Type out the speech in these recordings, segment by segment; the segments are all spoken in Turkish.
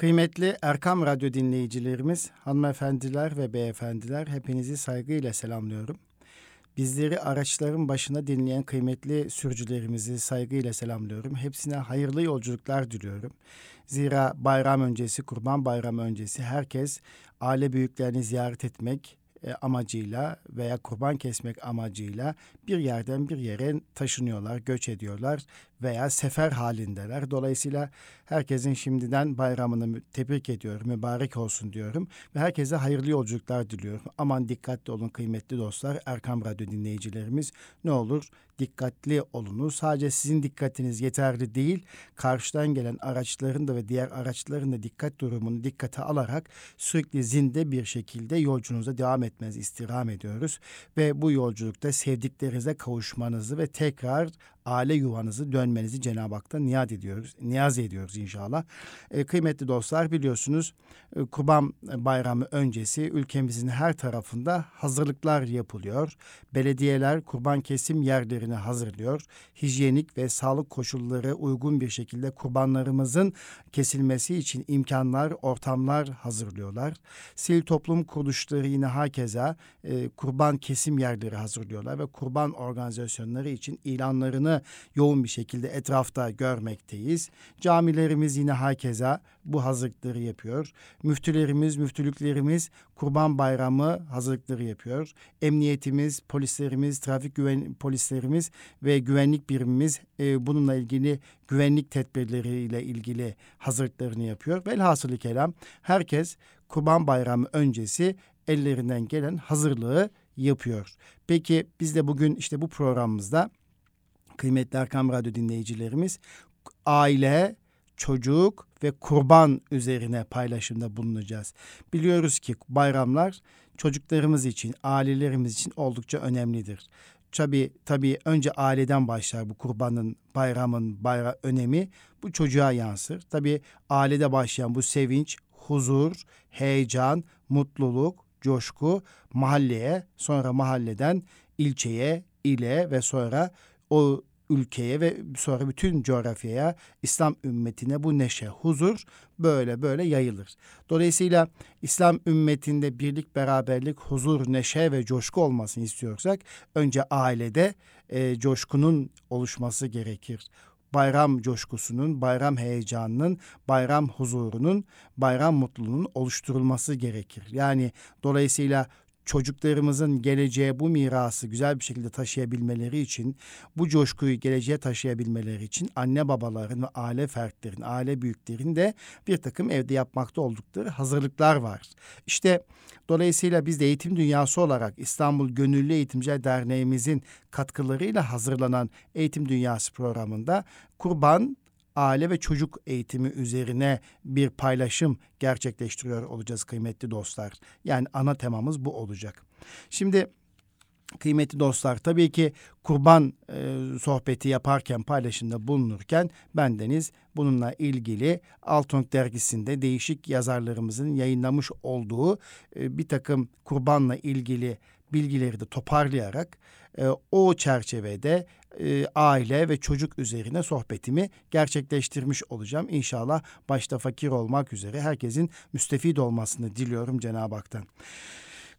Kıymetli Erkam Radyo dinleyicilerimiz, hanımefendiler ve beyefendiler hepinizi saygıyla selamlıyorum. Bizleri araçların başına dinleyen kıymetli sürücülerimizi saygıyla selamlıyorum. Hepsine hayırlı yolculuklar diliyorum. Zira bayram öncesi, kurban bayramı öncesi herkes aile büyüklerini ziyaret etmek, e, amacıyla veya kurban kesmek amacıyla bir yerden bir yere taşınıyorlar, göç ediyorlar veya sefer halindeler. Dolayısıyla herkesin şimdiden bayramını tebrik ediyorum, mübarek olsun diyorum ve herkese hayırlı yolculuklar diliyorum. Aman dikkatli olun kıymetli dostlar, Erkam Radyo dinleyicilerimiz. Ne olur dikkatli olunuz. Sadece sizin dikkatiniz yeterli değil, karşıdan gelen araçların da ve diğer araçların da dikkat durumunu dikkate alarak sürekli zinde bir şekilde yolculuğunuza devam etmenizi istirham ediyoruz. Ve bu yolculukta sevdiklerinize kavuşmanızı ve tekrar aile yuvanızı dönmenizi Cenab-ı Hak'tan niyaz ediyoruz. Niyaz ediyoruz inşallah. E, kıymetli dostlar biliyorsunuz e, Kurban Bayramı öncesi ülkemizin her tarafında hazırlıklar yapılıyor. Belediyeler kurban kesim yerlerini hazırlıyor. Hijyenik ve sağlık koşulları uygun bir şekilde kurbanlarımızın kesilmesi için imkanlar, ortamlar hazırlıyorlar. Sivil toplum kuruluşları yine hakeza e, kurban kesim yerleri hazırlıyorlar ve kurban organizasyonları için ilanlarını yoğun bir şekilde etrafta görmekteyiz. Camilerimiz yine hakeza bu hazırlıkları yapıyor. Müftülerimiz, müftülüklerimiz Kurban Bayramı hazırlıkları yapıyor. Emniyetimiz, polislerimiz, trafik güven polislerimiz ve güvenlik birimimiz e, bununla ilgili güvenlik tedbirleriyle ilgili hazırlıklarını yapıyor. Velhasılı kelam herkes Kurban Bayramı öncesi ellerinden gelen hazırlığı yapıyor. Peki biz de bugün işte bu programımızda kıymetli Erkam Radyo dinleyicilerimiz aile, çocuk ve kurban üzerine paylaşımda bulunacağız. Biliyoruz ki bayramlar çocuklarımız için, ailelerimiz için oldukça önemlidir. Tabi tabi önce aileden başlar bu kurbanın, bayramın bayra önemi bu çocuğa yansır. Tabi ailede başlayan bu sevinç, huzur, heyecan, mutluluk, coşku mahalleye, sonra mahalleden ilçeye, ile ve sonra o ülkeye ve sonra bütün coğrafyaya, İslam ümmetine bu neşe, huzur böyle böyle yayılır. Dolayısıyla İslam ümmetinde birlik, beraberlik, huzur, neşe ve coşku olmasını istiyorsak önce ailede e, coşkunun oluşması gerekir bayram coşkusunun, bayram heyecanının, bayram huzurunun, bayram mutluluğunun oluşturulması gerekir. Yani dolayısıyla çocuklarımızın geleceğe bu mirası güzel bir şekilde taşıyabilmeleri için, bu coşkuyu geleceğe taşıyabilmeleri için anne babaların ve aile fertlerin, aile büyüklerin de bir takım evde yapmakta oldukları hazırlıklar var. İşte dolayısıyla biz de eğitim dünyası olarak İstanbul Gönüllü Eğitimciler Derneğimizin katkılarıyla hazırlanan Eğitim Dünyası programında kurban aile ve çocuk eğitimi üzerine bir paylaşım gerçekleştiriyor olacağız kıymetli dostlar. Yani ana temamız bu olacak. Şimdi kıymetli dostlar tabii ki kurban e, sohbeti yaparken paylaşımda bulunurken bendeniz bununla ilgili Altunk dergisinde değişik yazarlarımızın yayınlamış olduğu e, bir takım kurbanla ilgili bilgileri de toparlayarak e, o çerçevede e, aile ve çocuk üzerine sohbetimi gerçekleştirmiş olacağım. İnşallah başta fakir olmak üzere herkesin müstefid olmasını diliyorum Cenab-ı Hak'tan.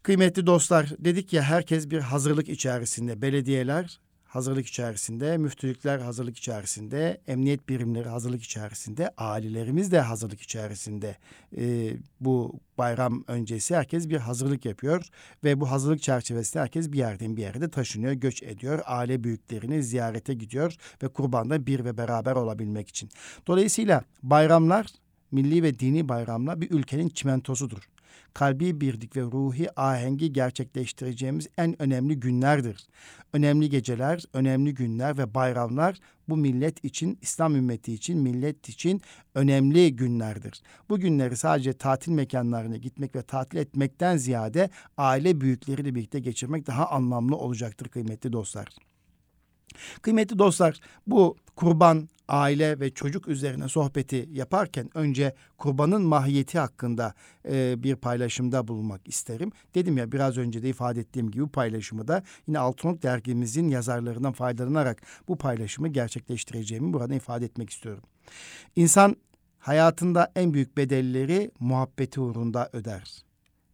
Kıymetli dostlar dedik ya herkes bir hazırlık içerisinde belediyeler hazırlık içerisinde, müftülükler hazırlık içerisinde, emniyet birimleri hazırlık içerisinde, ailelerimiz de hazırlık içerisinde. Ee, bu bayram öncesi herkes bir hazırlık yapıyor ve bu hazırlık çerçevesinde herkes bir yerden bir yere de taşınıyor, göç ediyor. Aile büyüklerini ziyarete gidiyor ve kurbanda bir ve beraber olabilmek için. Dolayısıyla bayramlar milli ve dini bayramlar bir ülkenin çimentosudur kalbi birlik ve ruhi ahengi gerçekleştireceğimiz en önemli günlerdir. Önemli geceler, önemli günler ve bayramlar bu millet için, İslam ümmeti için, millet için önemli günlerdir. Bu günleri sadece tatil mekanlarına gitmek ve tatil etmekten ziyade aile büyükleriyle birlikte geçirmek daha anlamlı olacaktır kıymetli dostlar. Kıymetli dostlar bu kurban, aile ve çocuk üzerine sohbeti yaparken önce kurbanın mahiyeti hakkında e, bir paylaşımda bulunmak isterim. Dedim ya biraz önce de ifade ettiğim gibi paylaşımı da yine Altınok dergimizin yazarlarından faydalanarak bu paylaşımı gerçekleştireceğimi burada ifade etmek istiyorum. İnsan hayatında en büyük bedelleri muhabbeti uğrunda öder.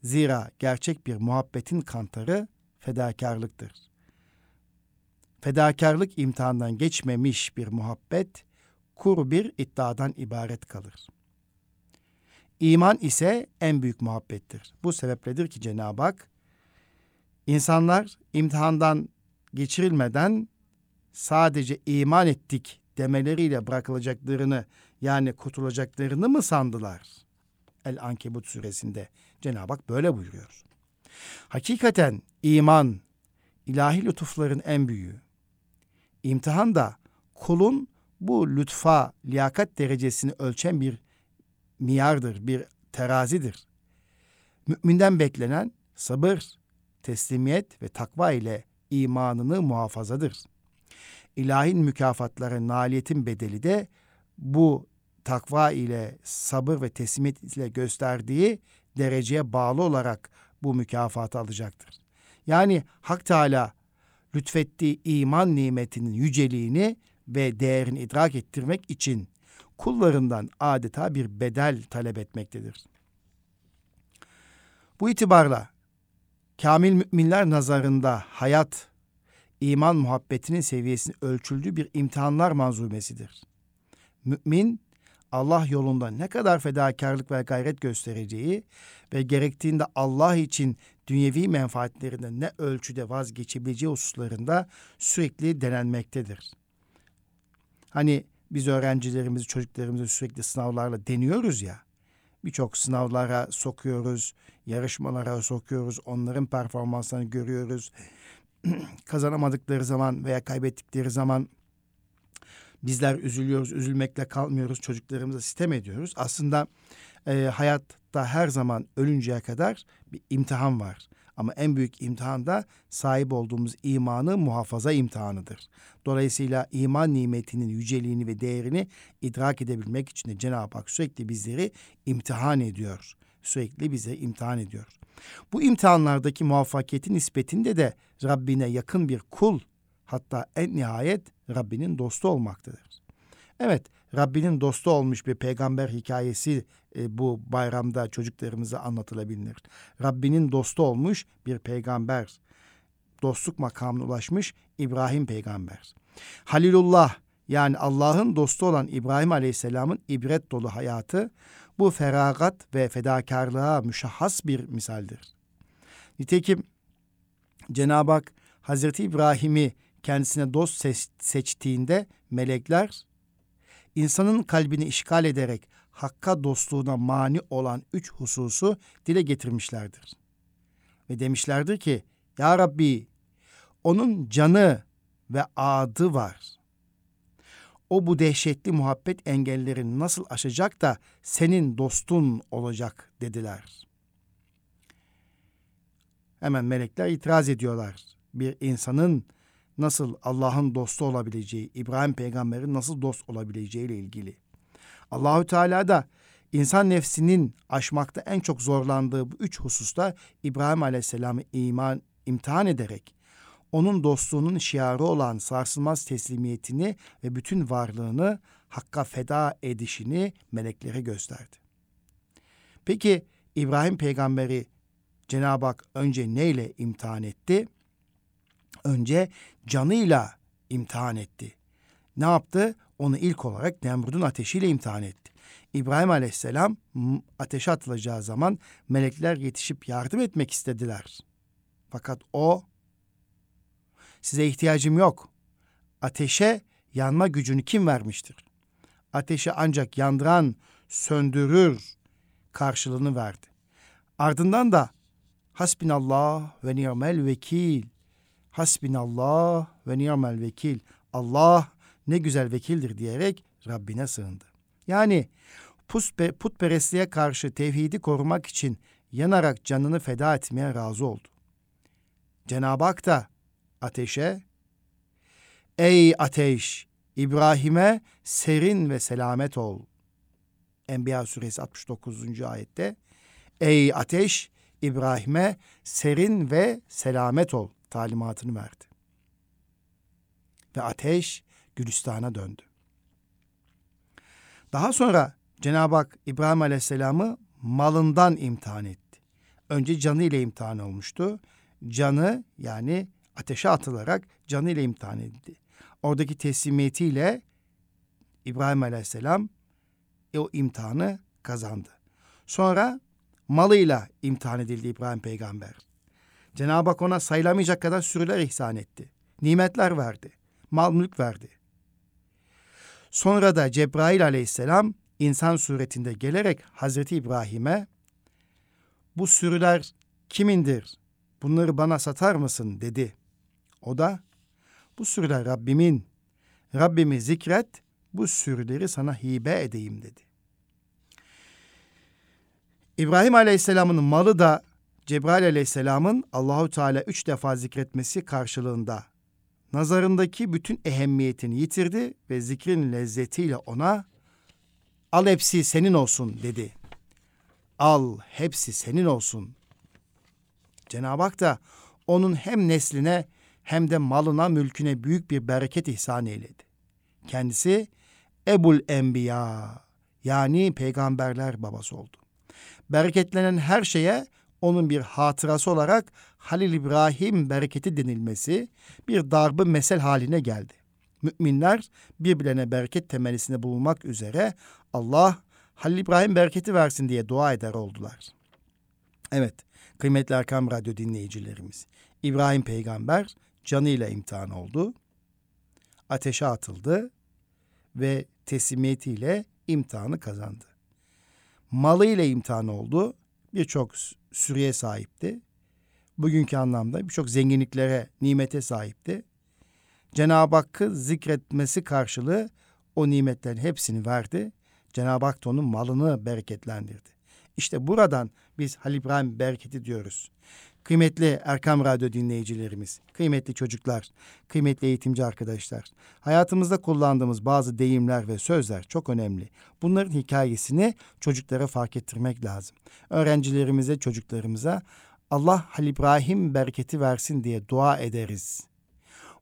Zira gerçek bir muhabbetin kantarı fedakarlıktır. Fedakarlık imtihandan geçmemiş bir muhabbet, kuru bir iddiadan ibaret kalır. İman ise en büyük muhabbettir. Bu sebepledir ki Cenab-ı Hak, insanlar imtihandan geçirilmeden sadece iman ettik demeleriyle bırakılacaklarını yani kurtulacaklarını mı sandılar? El Ankebut suresinde Cenab-ı Hak böyle buyuruyor. Hakikaten iman ilahi lütufların en büyüğü. İmtihan da kulun bu lütfa, liyakat derecesini ölçen bir miyardır, bir terazidir. Müminden beklenen sabır, teslimiyet ve takva ile imanını muhafazadır. İlahin mükafatları, naliyetin bedeli de bu takva ile sabır ve teslimiyet ile gösterdiği dereceye bağlı olarak bu mükafatı alacaktır. Yani Hak Teala lütfettiği iman nimetinin yüceliğini ve değerini idrak ettirmek için kullarından adeta bir bedel talep etmektedir. Bu itibarla kamil müminler nazarında hayat, iman muhabbetinin seviyesini ölçüldüğü bir imtihanlar manzumesidir. Mümin, Allah yolunda ne kadar fedakarlık ve gayret göstereceği ve gerektiğinde Allah için dünyevi menfaatlerinden ne ölçüde vazgeçebileceği hususlarında sürekli denenmektedir. Hani biz öğrencilerimizi, çocuklarımızı sürekli sınavlarla deniyoruz ya. Birçok sınavlara sokuyoruz, yarışmalara sokuyoruz, onların performanslarını görüyoruz. Kazanamadıkları zaman veya kaybettikleri zaman bizler üzülüyoruz, üzülmekle kalmıyoruz, çocuklarımıza sitem ediyoruz. Aslında e, hayatta her zaman ölünceye kadar bir imtihan var. Ama en büyük imtihan da sahip olduğumuz imanı muhafaza imtihanıdır. Dolayısıyla iman nimetinin yüceliğini ve değerini idrak edebilmek için de Cenab-ı Hak sürekli bizleri imtihan ediyor. Sürekli bize imtihan ediyor. Bu imtihanlardaki muvaffakiyetin nispetinde de Rabbine yakın bir kul hatta en nihayet Rabbinin dostu olmaktadır. Evet, Rabbinin dostu olmuş bir peygamber hikayesi e, bu bayramda çocuklarımıza anlatılabilir. Rabbinin dostu olmuş bir peygamber, dostluk makamına ulaşmış İbrahim peygamber. Halilullah yani Allah'ın dostu olan İbrahim Aleyhisselam'ın ibret dolu hayatı bu feragat ve fedakarlığa müşahhas bir misaldir. Nitekim Cenab-ı Hak Hazreti İbrahim'i kendisine dost seçtiğinde melekler insanın kalbini işgal ederek Hakk'a dostluğuna mani olan üç hususu dile getirmişlerdir. Ve demişlerdir ki, Ya Rabbi, onun canı ve adı var. O bu dehşetli muhabbet engellerini nasıl aşacak da senin dostun olacak dediler. Hemen melekler itiraz ediyorlar. Bir insanın nasıl Allah'ın dostu olabileceği, İbrahim peygamberin nasıl dost olabileceği ile ilgili. Allahü Teala da insan nefsinin aşmakta en çok zorlandığı bu üç hususta İbrahim Aleyhisselam'ı iman imtihan ederek onun dostluğunun şiarı olan sarsılmaz teslimiyetini ve bütün varlığını Hakk'a feda edişini meleklere gösterdi. Peki İbrahim peygamberi Cenab-ı Hak önce neyle imtihan etti? Önce canıyla imtihan etti. Ne yaptı? Onu ilk olarak Nemrud'un ateşiyle imtihan etti. İbrahim Aleyhisselam ateşe atılacağı zaman melekler yetişip yardım etmek istediler. Fakat o size ihtiyacım yok. Ateşe yanma gücünü kim vermiştir? Ateşe ancak yandıran söndürür karşılığını verdi. Ardından da hasbinallah ve ni'mel vekil. Hasbinallah ve ni'mel vekil. Allah ne güzel vekildir diyerek Rabbine sığındı. Yani putperestliğe karşı tevhidi korumak için yanarak canını feda etmeye razı oldu. Cenab-ı Hak da ateşe, Ey ateş! İbrahim'e serin ve selamet ol. Enbiya suresi 69. ayette Ey ateş! İbrahim'e serin ve selamet ol talimatını verdi. Ve ateş Gülistan'a döndü. Daha sonra Cenab-ı Hak İbrahim Aleyhisselam'ı malından imtihan etti. Önce canı ile imtihan olmuştu. Canı yani ateşe atılarak canı ile imtihan edildi. Oradaki teslimiyetiyle İbrahim Aleyhisselam o imtihanı kazandı. Sonra malıyla imtihan edildi İbrahim peygamber. Cenab-ı Hak ona sayılamayacak kadar sürüler ihsan etti. Nimetler verdi. Mal mülk verdi. Sonra da Cebrail aleyhisselam insan suretinde gelerek Hazreti İbrahim'e bu sürüler kimindir? Bunları bana satar mısın dedi. O da bu sürüler Rabbimin. Rabbimi zikret bu sürüleri sana hibe edeyim dedi. İbrahim Aleyhisselam'ın malı da Cebrail Aleyhisselam'ın Allahu Teala üç defa zikretmesi karşılığında nazarındaki bütün ehemmiyetini yitirdi ve zikrin lezzetiyle ona al hepsi senin olsun dedi. Al hepsi senin olsun. Cenab-ı Hak da onun hem nesline hem de malına mülküne büyük bir bereket ihsan eyledi. Kendisi Ebul Enbiya yani peygamberler babası oldu. Bereketlenen her şeye onun bir hatırası olarak Halil İbrahim bereketi denilmesi bir darbı mesel haline geldi. Müminler birbirlerine bereket temelisinde bulunmak üzere Allah Halil İbrahim bereketi versin diye dua eder oldular. Evet, kıymetli Erkam Radyo dinleyicilerimiz. İbrahim peygamber canıyla imtihan oldu. Ateşe atıldı ve teslimiyetiyle imtihanı kazandı. Malıyla imtihan oldu. Birçok sürüye sahipti. Bugünkü anlamda birçok zenginliklere, nimete sahipti. Cenab-ı Hakk'ı zikretmesi karşılığı o nimetlerin hepsini verdi. Cenab-ı Hak da onun malını bereketlendirdi. İşte buradan biz Halil İbrahim bereketi diyoruz. Kıymetli Erkam Radyo dinleyicilerimiz, kıymetli çocuklar, kıymetli eğitimci arkadaşlar, hayatımızda kullandığımız bazı deyimler ve sözler çok önemli. Bunların hikayesini çocuklara fark ettirmek lazım. Öğrencilerimize, çocuklarımıza Allah Halil İbrahim bereketi versin diye dua ederiz.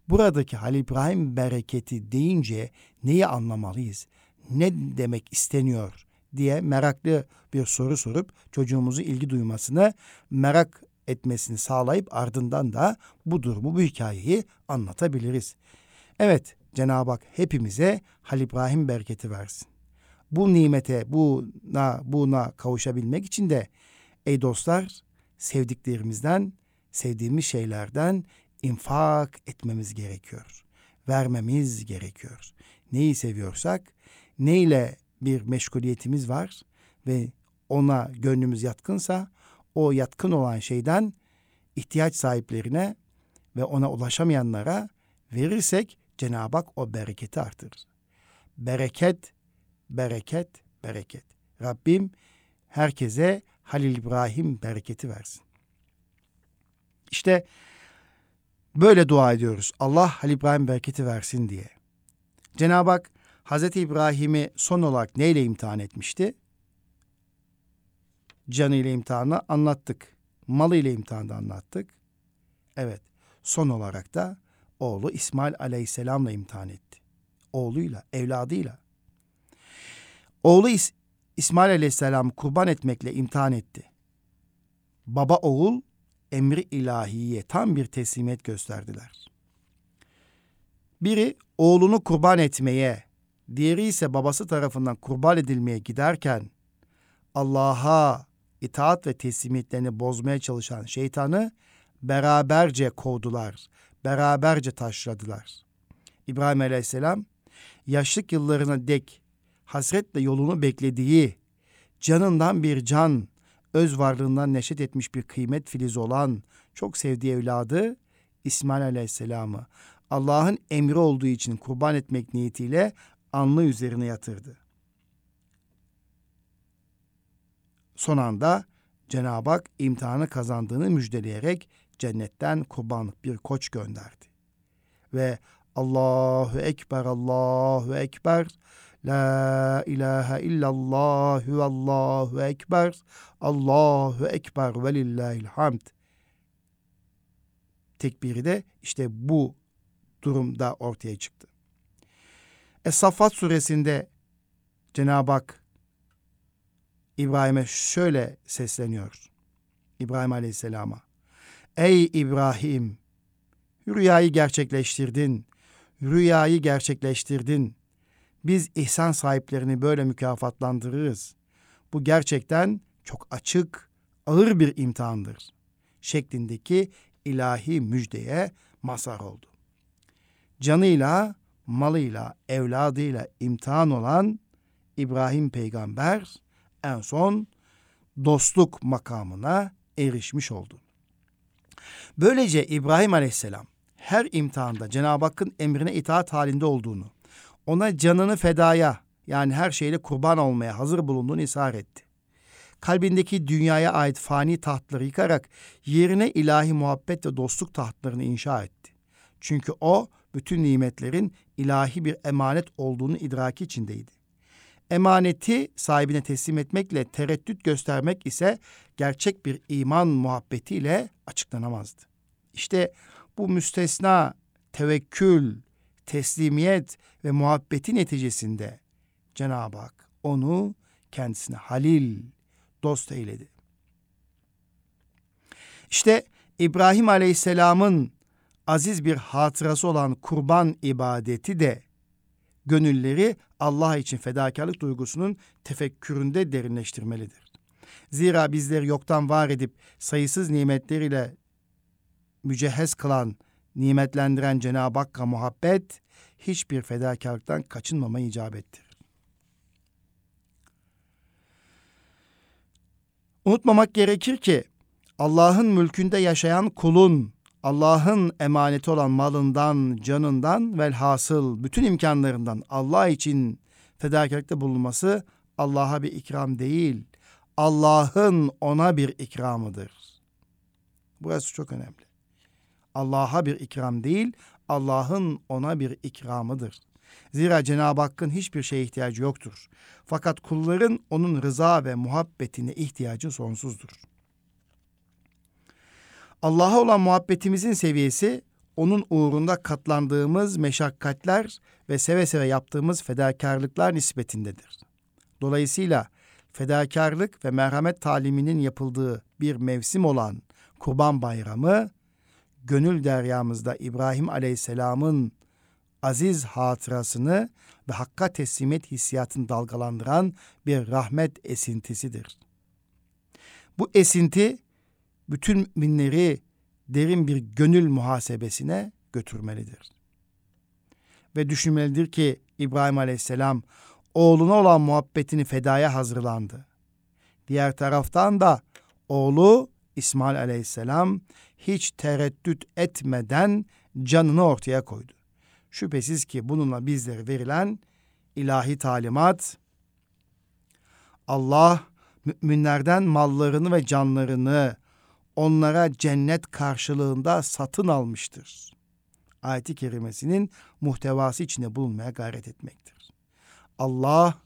Buradaki Halil İbrahim bereketi deyince neyi anlamalıyız? Ne demek isteniyor diye meraklı bir soru sorup çocuğumuzu ilgi duymasını, merak etmesini sağlayıp ardından da bu durumu, bu hikayeyi anlatabiliriz. Evet, Cenab-ı Hak hepimize Halil İbrahim bereketi versin. Bu nimete, buna, buna kavuşabilmek için de ey dostlar sevdiklerimizden, sevdiğimiz şeylerden infak etmemiz gerekiyor. Vermemiz gerekiyor. Neyi seviyorsak, neyle bir meşguliyetimiz var ve ona gönlümüz yatkınsa o yatkın olan şeyden ihtiyaç sahiplerine ve ona ulaşamayanlara verirsek Cenab-ı Hak o bereketi artırır. Bereket, bereket, bereket. Rabbim herkese Halil İbrahim bereketi versin. İşte böyle dua ediyoruz. Allah Halil İbrahim bereketi versin diye. Cenab-ı Hak Hazreti İbrahim'i son olarak neyle imtihan etmişti? Canı ile imtihanı anlattık. Malı ile imtihanı anlattık. Evet. Son olarak da oğlu İsmail Aleyhisselam'la imtihan etti. Oğluyla, evladıyla. Oğlu İsmail Aleyhisselam kurban etmekle imtihan etti. Baba oğul emri ilahiye tam bir teslimiyet gösterdiler. Biri oğlunu kurban etmeye, diğeri ise babası tarafından kurban edilmeye giderken Allah'a itaat ve teslimiyetlerini bozmaya çalışan şeytanı beraberce kovdular, beraberce taşladılar. İbrahim Aleyhisselam yaşlık yıllarına dek hasretle yolunu beklediği, canından bir can, öz varlığından neşet etmiş bir kıymet filizi olan, çok sevdiği evladı İsmail Aleyhisselam'ı Allah'ın emri olduğu için kurban etmek niyetiyle anlı üzerine yatırdı. Son anda Cenab-ı Hak imtihanı kazandığını müjdeleyerek cennetten kurbanlık bir koç gönderdi. Ve Allahu Ekber, Allahu Ekber, La ilahe illallah ve Allahu ekber. Allahu ekber ve lillahil hamd. Tekbiri de işte bu durumda ortaya çıktı. Es-Saffat suresinde Cenab-ı Hak İbrahim'e şöyle sesleniyor. İbrahim Aleyhisselam'a. Ey İbrahim! Rüyayı gerçekleştirdin. Rüyayı gerçekleştirdin. Biz ihsan sahiplerini böyle mükafatlandırırız. Bu gerçekten çok açık, ağır bir imtihandır. Şeklindeki ilahi müjdeye mazhar oldu. Canıyla, malıyla, evladıyla imtihan olan İbrahim peygamber en son dostluk makamına erişmiş oldu. Böylece İbrahim aleyhisselam her imtihanda Cenab-ı Hakk'ın emrine itaat halinde olduğunu, ona canını fedaya yani her şeyle kurban olmaya hazır bulunduğunu ishar etti. Kalbindeki dünyaya ait fani tahtları yıkarak yerine ilahi muhabbet ve dostluk tahtlarını inşa etti. Çünkü o bütün nimetlerin ilahi bir emanet olduğunu idraki içindeydi. Emaneti sahibine teslim etmekle tereddüt göstermek ise gerçek bir iman muhabbetiyle açıklanamazdı. İşte bu müstesna tevekkül, teslimiyet ve muhabbeti neticesinde Cenab-ı Hak onu kendisine halil, dost eyledi. İşte İbrahim Aleyhisselam'ın aziz bir hatırası olan kurban ibadeti de gönülleri Allah için fedakarlık duygusunun tefekküründe derinleştirmelidir. Zira bizleri yoktan var edip sayısız nimetleriyle mücehhez kılan, nimetlendiren Cenab-ı Hakk'a muhabbet hiçbir fedakarlıktan kaçınmama icap ettir. Unutmamak gerekir ki Allah'ın mülkünde yaşayan kulun Allah'ın emaneti olan malından, canından velhasıl bütün imkanlarından Allah için fedakarlıkta bulunması Allah'a bir ikram değil, Allah'ın ona bir ikramıdır. Burası çok önemli. Allah'a bir ikram değil, Allah'ın ona bir ikramıdır. Zira Cenab-ı Hakk'ın hiçbir şeye ihtiyacı yoktur. Fakat kulların onun rıza ve muhabbetine ihtiyacı sonsuzdur. Allah'a olan muhabbetimizin seviyesi onun uğrunda katlandığımız meşakkatler ve seve seve yaptığımız fedakarlıklar nispetindedir. Dolayısıyla fedakarlık ve merhamet taliminin yapıldığı bir mevsim olan Kurban Bayramı, gönül deryamızda İbrahim Aleyhisselam'ın aziz hatırasını ve hakka teslimiyet hissiyatını dalgalandıran bir rahmet esintisidir. Bu esinti bütün müminleri derin bir gönül muhasebesine götürmelidir. Ve düşünmelidir ki İbrahim Aleyhisselam oğluna olan muhabbetini fedaya hazırlandı. Diğer taraftan da oğlu İsmail Aleyhisselam hiç tereddüt etmeden canını ortaya koydu. Şüphesiz ki bununla bizlere verilen ilahi talimat Allah müminlerden mallarını ve canlarını onlara cennet karşılığında satın almıştır. Ayeti kerimesinin muhtevası içinde bulunmaya gayret etmektir. Allah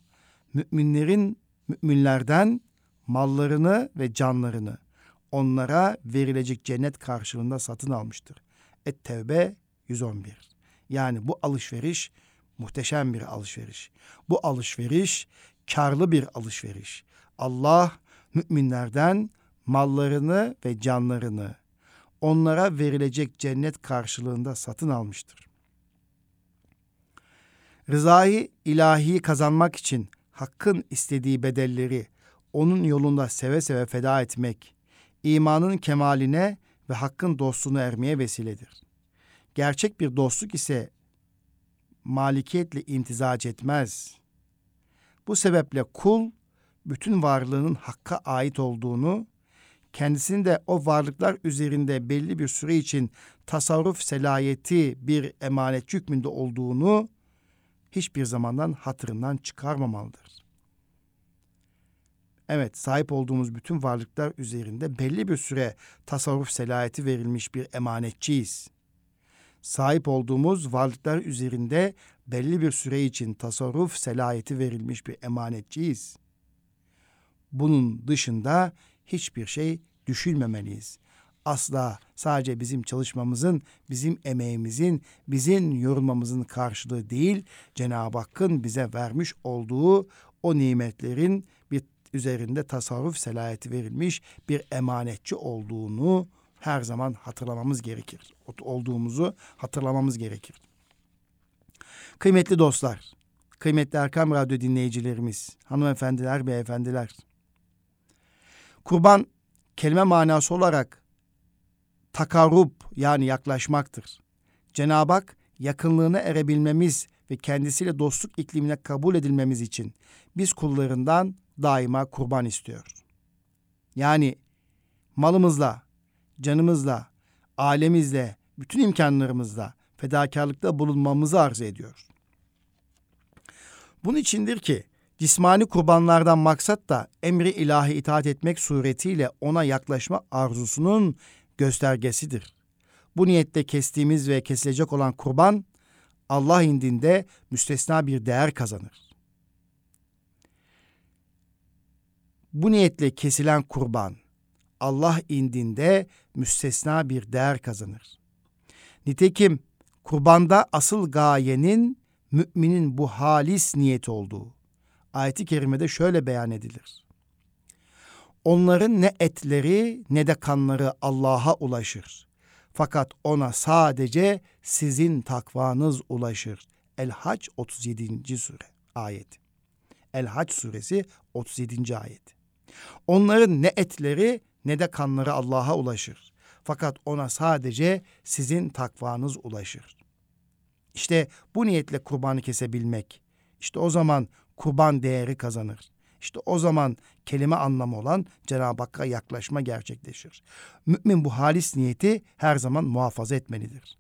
müminlerin müminlerden mallarını ve canlarını onlara verilecek cennet karşılığında satın almıştır. Et-Tevbe 111. Yani bu alışveriş muhteşem bir alışveriş. Bu alışveriş karlı bir alışveriş. Allah müminlerden mallarını ve canlarını onlara verilecek cennet karşılığında satın almıştır. Rızayı ilahi kazanmak için hakkın istediği bedelleri onun yolunda seve seve feda etmek, imanın kemaline ve hakkın dostluğuna ermeye vesiledir. Gerçek bir dostluk ise malikiyetle imtizac etmez. Bu sebeple kul bütün varlığının hakka ait olduğunu kendisinin de o varlıklar üzerinde belli bir süre için tasarruf selayeti bir emanet hükmünde olduğunu hiçbir zamandan hatırından çıkarmamalıdır. Evet, sahip olduğumuz bütün varlıklar üzerinde belli bir süre tasarruf selayeti verilmiş bir emanetçiyiz. Sahip olduğumuz varlıklar üzerinde belli bir süre için tasarruf selayeti verilmiş bir emanetçiyiz. Bunun dışında hiçbir şey düşünmemeliyiz. Asla sadece bizim çalışmamızın, bizim emeğimizin, bizim yorulmamızın karşılığı değil, Cenab-ı Hakk'ın bize vermiş olduğu o nimetlerin bir üzerinde tasarruf selayeti verilmiş bir emanetçi olduğunu her zaman hatırlamamız gerekir. Olduğumuzu hatırlamamız gerekir. Kıymetli dostlar, kıymetli Erkam Radyo dinleyicilerimiz, hanımefendiler, beyefendiler. Kurban kelime manası olarak takarrub yani yaklaşmaktır. Cenab-ı Hak yakınlığına erebilmemiz ve kendisiyle dostluk iklimine kabul edilmemiz için biz kullarından daima kurban istiyor. Yani malımızla, canımızla, ailemizle, bütün imkanlarımızla fedakarlıkta bulunmamızı arz ediyor. Bunun içindir ki cismani kurbanlardan maksat da emri ilahi itaat etmek suretiyle ona yaklaşma arzusunun göstergesidir. Bu niyette kestiğimiz ve kesilecek olan kurban Allah indinde müstesna bir değer kazanır. Bu niyetle kesilen kurban Allah indinde müstesna bir değer kazanır. Nitekim kurbanda asıl gayenin müminin bu halis niyet olduğu ayeti kerimede şöyle beyan edilir. Onların ne etleri ne de kanları Allah'a ulaşır. Fakat ona sadece sizin takvanız ulaşır. El-Hac 37. sure ayet. El-Hac suresi 37. ayet. Onların ne etleri ne de kanları Allah'a ulaşır. Fakat ona sadece sizin takvanız ulaşır. İşte bu niyetle kurbanı kesebilmek. İşte o zaman kurban değeri kazanır. İşte o zaman kelime anlamı olan Cenab-ı Hakk'a yaklaşma gerçekleşir. Mümin bu halis niyeti her zaman muhafaza etmelidir.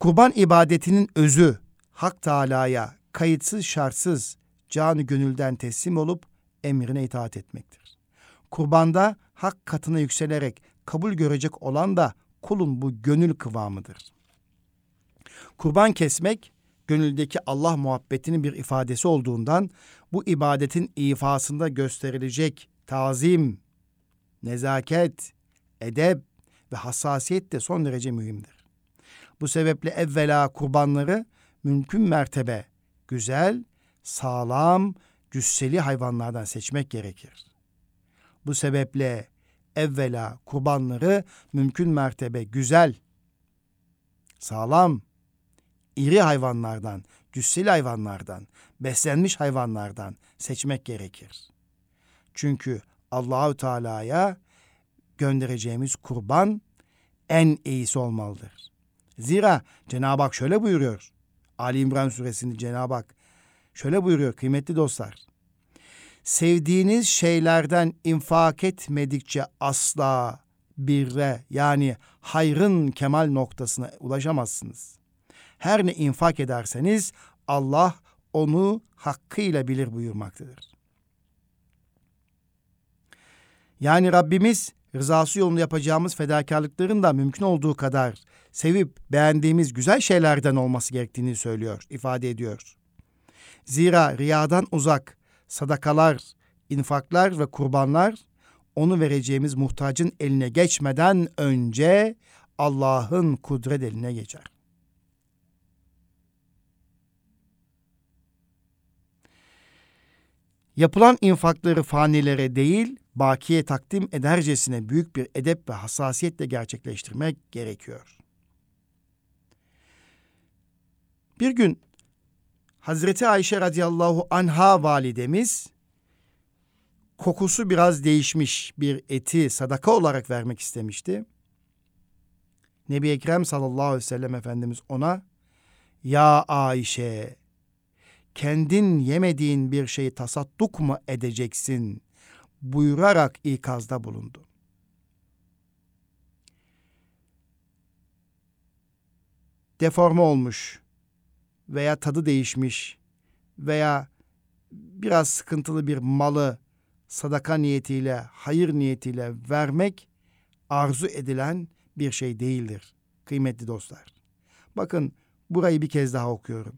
Kurban ibadetinin özü Hak Teala'ya kayıtsız şartsız canı gönülden teslim olup emrine itaat etmektir. Kurbanda hak katına yükselerek kabul görecek olan da kulun bu gönül kıvamıdır. Kurban kesmek gönüldeki Allah muhabbetinin bir ifadesi olduğundan bu ibadetin ifasında gösterilecek tazim, nezaket, edep ve hassasiyet de son derece mühimdir. Bu sebeple evvela kurbanları mümkün mertebe güzel, sağlam, cüsseli hayvanlardan seçmek gerekir. Bu sebeple evvela kurbanları mümkün mertebe güzel, sağlam, iri hayvanlardan, cüsseli hayvanlardan, beslenmiş hayvanlardan seçmek gerekir. Çünkü Allahü Teala'ya göndereceğimiz kurban en iyisi olmalıdır. Zira Cenab-ı Hak şöyle buyuruyor. Ali İmran suresinde Cenab-ı Hak şöyle buyuruyor kıymetli dostlar. Sevdiğiniz şeylerden infak etmedikçe asla birre yani hayrın kemal noktasına ulaşamazsınız. Her ne infak ederseniz Allah onu hakkıyla bilir buyurmaktadır. Yani Rabbimiz rızası yolunda yapacağımız fedakarlıkların da mümkün olduğu kadar sevip beğendiğimiz güzel şeylerden olması gerektiğini söylüyor, ifade ediyor. Zira riyadan uzak sadakalar, infaklar ve kurbanlar onu vereceğimiz muhtacın eline geçmeden önce Allah'ın kudret eline geçer. Yapılan infakları fanilere değil, bakiye takdim edercesine büyük bir edep ve hassasiyetle gerçekleştirmek gerekiyor. Bir gün Hazreti Ayşe radıyallahu anha validemiz kokusu biraz değişmiş bir eti sadaka olarak vermek istemişti. Nebi Ekrem sallallahu aleyhi ve sellem Efendimiz ona ya Ayşe kendin yemediğin bir şeyi tasadduk mu edeceksin buyurarak ikazda bulundu. Deforme olmuş veya tadı değişmiş veya biraz sıkıntılı bir malı sadaka niyetiyle, hayır niyetiyle vermek arzu edilen bir şey değildir kıymetli dostlar. Bakın burayı bir kez daha okuyorum.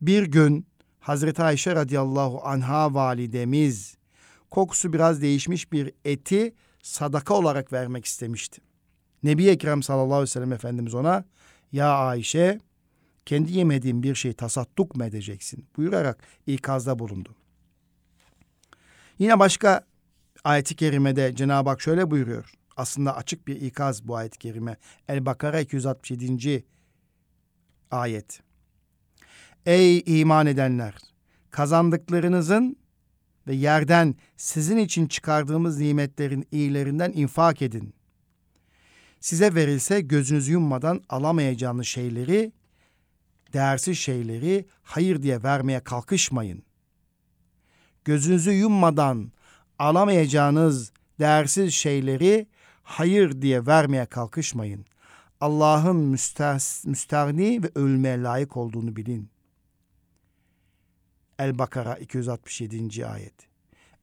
Bir gün Hazreti Ayşe radıyallahu anha validemiz kokusu biraz değişmiş bir eti sadaka olarak vermek istemişti. Nebi Ekrem sallallahu aleyhi ve sellem Efendimiz ona ya Ayşe kendi yemediğin bir şey tasadduk mu edeceksin buyurarak ikazda bulundu. Yine başka ayeti kerimede Cenab-ı Hak şöyle buyuruyor. Aslında açık bir ikaz bu ayet-i kerime. El-Bakara 267. ayet. Ey iman edenler! Kazandıklarınızın ve yerden sizin için çıkardığımız nimetlerin iyilerinden infak edin. Size verilse gözünüzü yummadan alamayacağınız şeyleri, değersiz şeyleri hayır diye vermeye kalkışmayın. Gözünüzü yummadan alamayacağınız değersiz şeyleri hayır diye vermeye kalkışmayın. Allah'ın müstahni ve ölmeye layık olduğunu bilin. El-Bakara 267. ayet.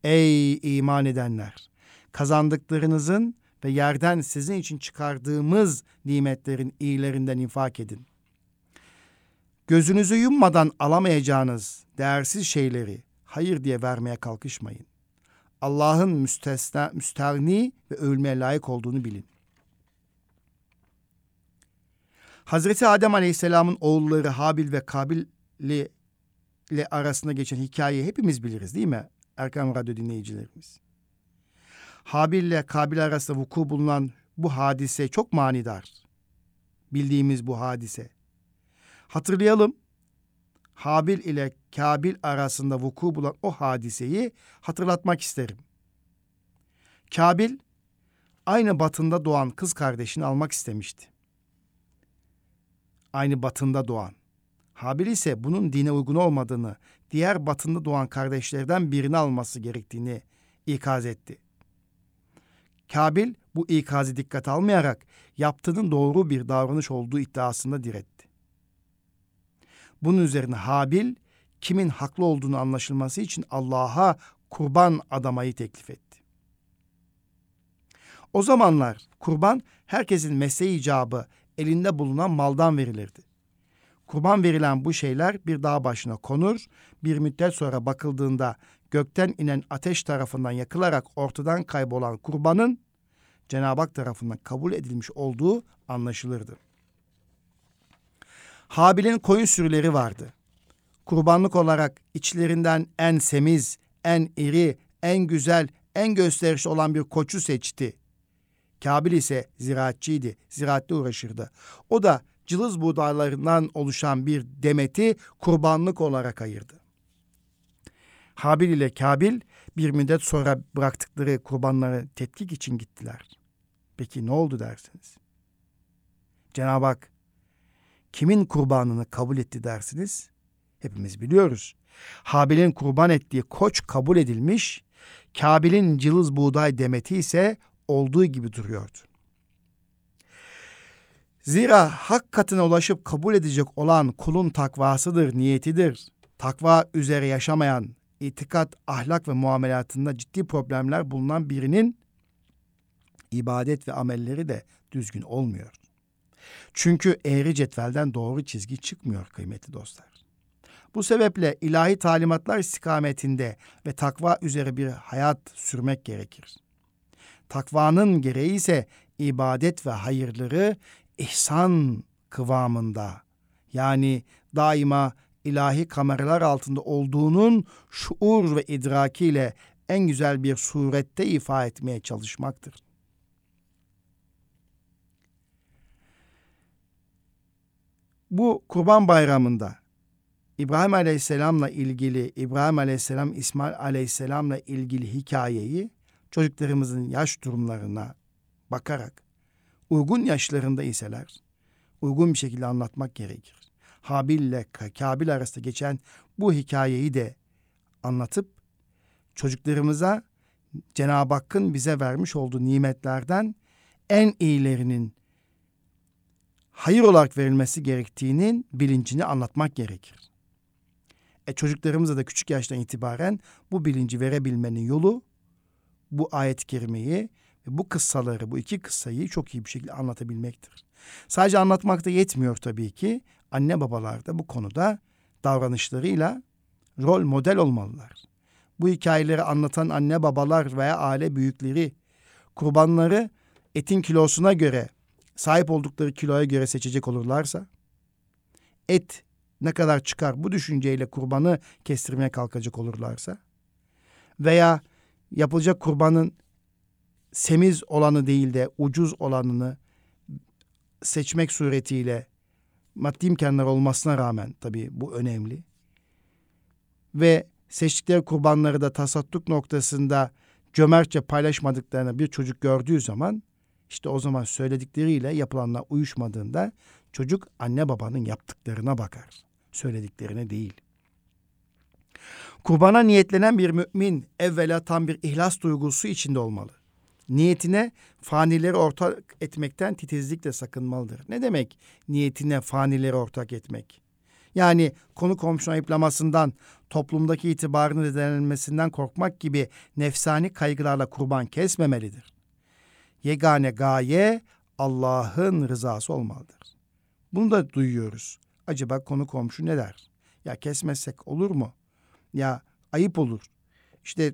Ey iman edenler! Kazandıklarınızın ve yerden sizin için çıkardığımız nimetlerin iyilerinden infak edin. Gözünüzü yummadan alamayacağınız değersiz şeyleri hayır diye vermeye kalkışmayın. Allah'ın müstesna, müstahni ve ölmeye layık olduğunu bilin. Hazreti Adem Aleyhisselam'ın oğulları Habil ve Kabil ile arasında geçen hikayeyi hepimiz biliriz değil mi? Erkam Radyo dinleyicilerimiz. Habil ile Kabil arasında vuku bulunan bu hadise çok manidar. Bildiğimiz bu hadise. Hatırlayalım. Habil ile Kabil arasında vuku bulan o hadiseyi hatırlatmak isterim. Kabil aynı batında doğan kız kardeşini almak istemişti. Aynı batında doğan. Habil ise bunun dine uygun olmadığını, diğer batında doğan kardeşlerden birini alması gerektiğini ikaz etti. Kabil bu ikazı dikkat almayarak yaptığının doğru bir davranış olduğu iddiasında diretti. Bunun üzerine Habil kimin haklı olduğunu anlaşılması için Allah'a kurban adamayı teklif etti. O zamanlar kurban herkesin mesleği icabı elinde bulunan maldan verilirdi. Kurban verilen bu şeyler bir dağ başına konur, bir müddet sonra bakıldığında gökten inen ateş tarafından yakılarak ortadan kaybolan kurbanın Cenab-ı Hak tarafından kabul edilmiş olduğu anlaşılırdı. Habil'in koyun sürüleri vardı. Kurbanlık olarak içlerinden en semiz, en iri, en güzel, en gösterişli olan bir koçu seçti. Kabil ise ziraatçıydı, ziraatle uğraşırdı. O da cılız buğdaylarından oluşan bir demeti kurbanlık olarak ayırdı. Habil ile Kabil bir müddet sonra bıraktıkları kurbanları tetkik için gittiler. Peki ne oldu dersiniz? Cenab-ı Hak kimin kurbanını kabul etti dersiniz? Hepimiz biliyoruz. Habil'in kurban ettiği koç kabul edilmiş, Kabil'in cılız buğday demeti ise olduğu gibi duruyordu. Zira hak katına ulaşıp kabul edecek olan kulun takvasıdır, niyetidir. Takva üzere yaşamayan, itikat, ahlak ve muamelatında ciddi problemler bulunan birinin ibadet ve amelleri de düzgün olmuyor. Çünkü eğri cetvelden doğru çizgi çıkmıyor kıymetli dostlar. Bu sebeple ilahi talimatlar istikametinde ve takva üzere bir hayat sürmek gerekir. Takvanın gereği ise ibadet ve hayırları ihsan kıvamında yani daima ilahi kameralar altında olduğunun şuur ve idrakiyle en güzel bir surette ifa etmeye çalışmaktır. Bu Kurban Bayramı'nda İbrahim Aleyhisselam'la ilgili, İbrahim Aleyhisselam, İsmail Aleyhisselam'la ilgili hikayeyi çocuklarımızın yaş durumlarına bakarak uygun yaşlarında iseler uygun bir şekilde anlatmak gerekir. Habil ile Kabil arasında geçen bu hikayeyi de anlatıp çocuklarımıza Cenab-ı Hakk'ın bize vermiş olduğu nimetlerden en iyilerinin hayır olarak verilmesi gerektiğinin bilincini anlatmak gerekir. E çocuklarımıza da küçük yaştan itibaren bu bilinci verebilmenin yolu bu ayet-i kerimeyi ve bu kıssaları, bu iki kıssayı çok iyi bir şekilde anlatabilmektir. Sadece anlatmakta yetmiyor tabii ki. Anne babalar da bu konuda davranışlarıyla rol model olmalılar. Bu hikayeleri anlatan anne babalar veya aile büyükleri kurbanları etin kilosuna göre sahip oldukları kiloya göre seçecek olurlarsa et ne kadar çıkar bu düşünceyle kurbanı kestirmeye kalkacak olurlarsa veya yapılacak kurbanın semiz olanı değil de ucuz olanını seçmek suretiyle maddi imkanlar olmasına rağmen tabii bu önemli. Ve seçtikleri kurbanları da tasadduk noktasında cömertçe paylaşmadıklarını bir çocuk gördüğü zaman işte o zaman söyledikleriyle yapılanlar uyuşmadığında çocuk anne babanın yaptıklarına bakar. Söylediklerine değil. Kurbana niyetlenen bir mümin evvela tam bir ihlas duygusu içinde olmalı. Niyetine fanileri ortak etmekten titizlikle sakınmalıdır. Ne demek niyetine fanileri ortak etmek? Yani konu komşu ayıplamasından, toplumdaki itibarını zedelenmesinden korkmak gibi nefsani kaygılarla kurban kesmemelidir. Yegane gaye Allah'ın rızası olmalıdır. Bunu da duyuyoruz. Acaba konu komşu ne der? Ya kesmezsek olur mu? Ya ayıp olur. İşte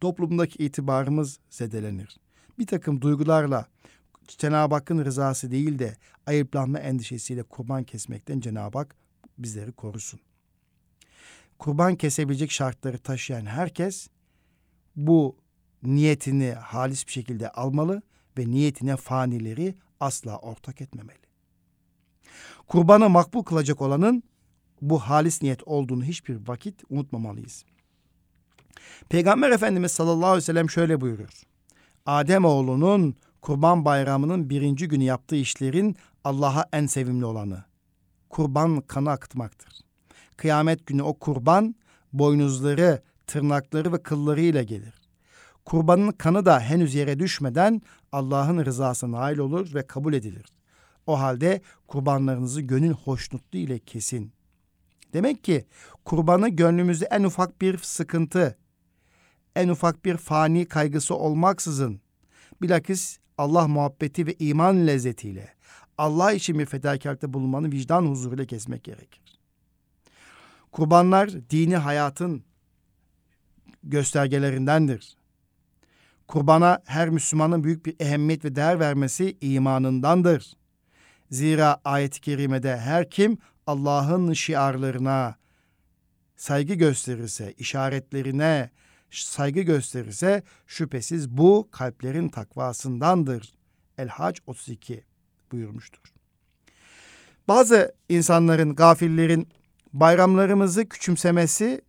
toplumdaki itibarımız zedelenir. Bir takım duygularla Cenab-ı Hakk'ın rızası değil de ayıplanma endişesiyle kurban kesmekten Cenab-ı Hak bizleri korusun. Kurban kesebilecek şartları taşıyan herkes bu niyetini halis bir şekilde almalı ve niyetine fanileri asla ortak etmemeli. Kurbanı makbul kılacak olanın bu halis niyet olduğunu hiçbir vakit unutmamalıyız. Peygamber Efendimiz sallallahu aleyhi ve sellem şöyle buyurur. Adem oğlunun kurban bayramının birinci günü yaptığı işlerin Allah'a en sevimli olanı. Kurban kanı akıtmaktır. Kıyamet günü o kurban boynuzları, tırnakları ve kılları ile gelir. Kurbanın kanı da henüz yere düşmeden Allah'ın rızasına nail olur ve kabul edilir. O halde kurbanlarınızı gönül hoşnutluğu ile kesin. Demek ki kurbanı gönlümüzde en ufak bir sıkıntı, en ufak bir fani kaygısı olmaksızın bilakis Allah muhabbeti ve iman lezzetiyle Allah için bir fedakarlıkta bulunmanın vicdan huzuruyla kesmek gerekir. Kurbanlar dini hayatın göstergelerindendir. Kurbana her Müslümanın büyük bir ehemmiyet ve değer vermesi imanındandır. Zira ayet-i kerimede her kim Allah'ın şiarlarına saygı gösterirse, işaretlerine saygı gösterirse şüphesiz bu kalplerin takvasındandır. El-Hac 32 buyurmuştur. Bazı insanların, gafillerin bayramlarımızı küçümsemesi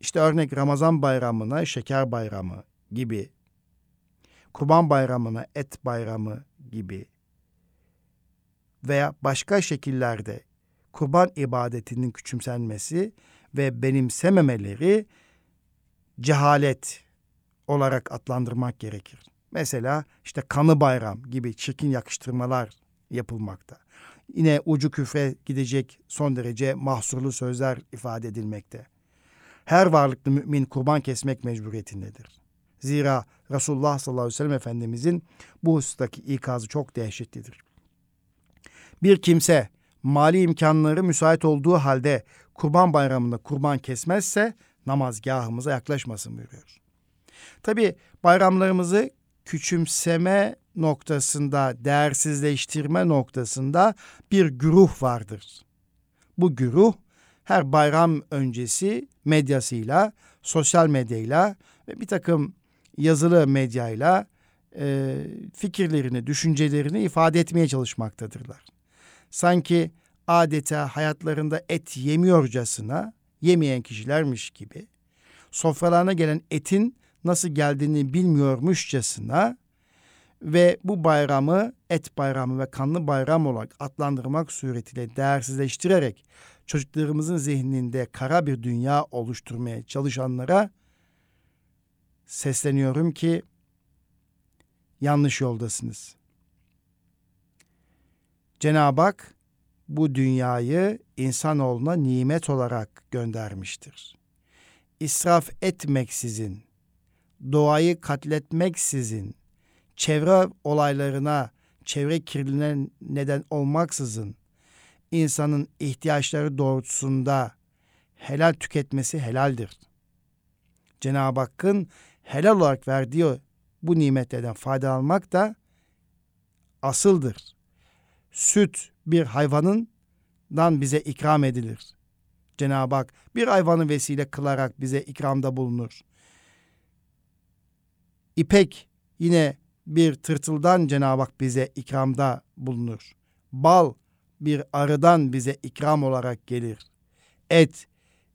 işte örnek Ramazan bayramına şeker bayramı gibi, Kurban bayramına et bayramı gibi veya başka şekillerde kurban ibadetinin küçümsenmesi ve benimsememeleri cehalet olarak adlandırmak gerekir. Mesela işte kanı bayram gibi çirkin yakıştırmalar yapılmakta. Yine ucu küfre gidecek son derece mahsurlu sözler ifade edilmekte. Her varlıklı mümin kurban kesmek mecburiyetindedir. Zira Resulullah sallallahu aleyhi ve sellem Efendimizin bu husustaki ikazı çok dehşetlidir. Bir kimse mali imkanları müsait olduğu halde kurban bayramında kurban kesmezse namazgahımıza yaklaşmasın buyuruyor. Tabi bayramlarımızı küçümseme noktasında, değersizleştirme noktasında bir güruh vardır. Bu güruh her bayram öncesi medyasıyla, sosyal medyayla ve bir takım yazılı medyayla e, fikirlerini, düşüncelerini ifade etmeye çalışmaktadırlar. Sanki adeta hayatlarında et yemiyorcasına yemeyen kişilermiş gibi sofralarına gelen etin nasıl geldiğini bilmiyormuşçasına ve bu bayramı et bayramı ve kanlı bayram olarak adlandırmak suretiyle değersizleştirerek çocuklarımızın zihninde kara bir dünya oluşturmaya çalışanlara sesleniyorum ki yanlış yoldasınız. Cenab-ı Hak bu dünyayı insanoğluna nimet olarak göndermiştir. İsraf etmeksizin, doğayı katletmeksizin, çevre olaylarına, çevre kirliliğine neden olmaksızın insanın ihtiyaçları doğrultusunda helal tüketmesi helaldir. Cenab-ı Hakk'ın helal olarak verdiği bu nimetlerden faydalanmak da asıldır. Süt bir hayvanından bize ikram edilir. Cenab-ı Hak bir hayvanı vesile kılarak bize ikramda bulunur. İpek yine bir tırtıldan Cenab-ı Hak bize ikramda bulunur. Bal bir arıdan bize ikram olarak gelir. Et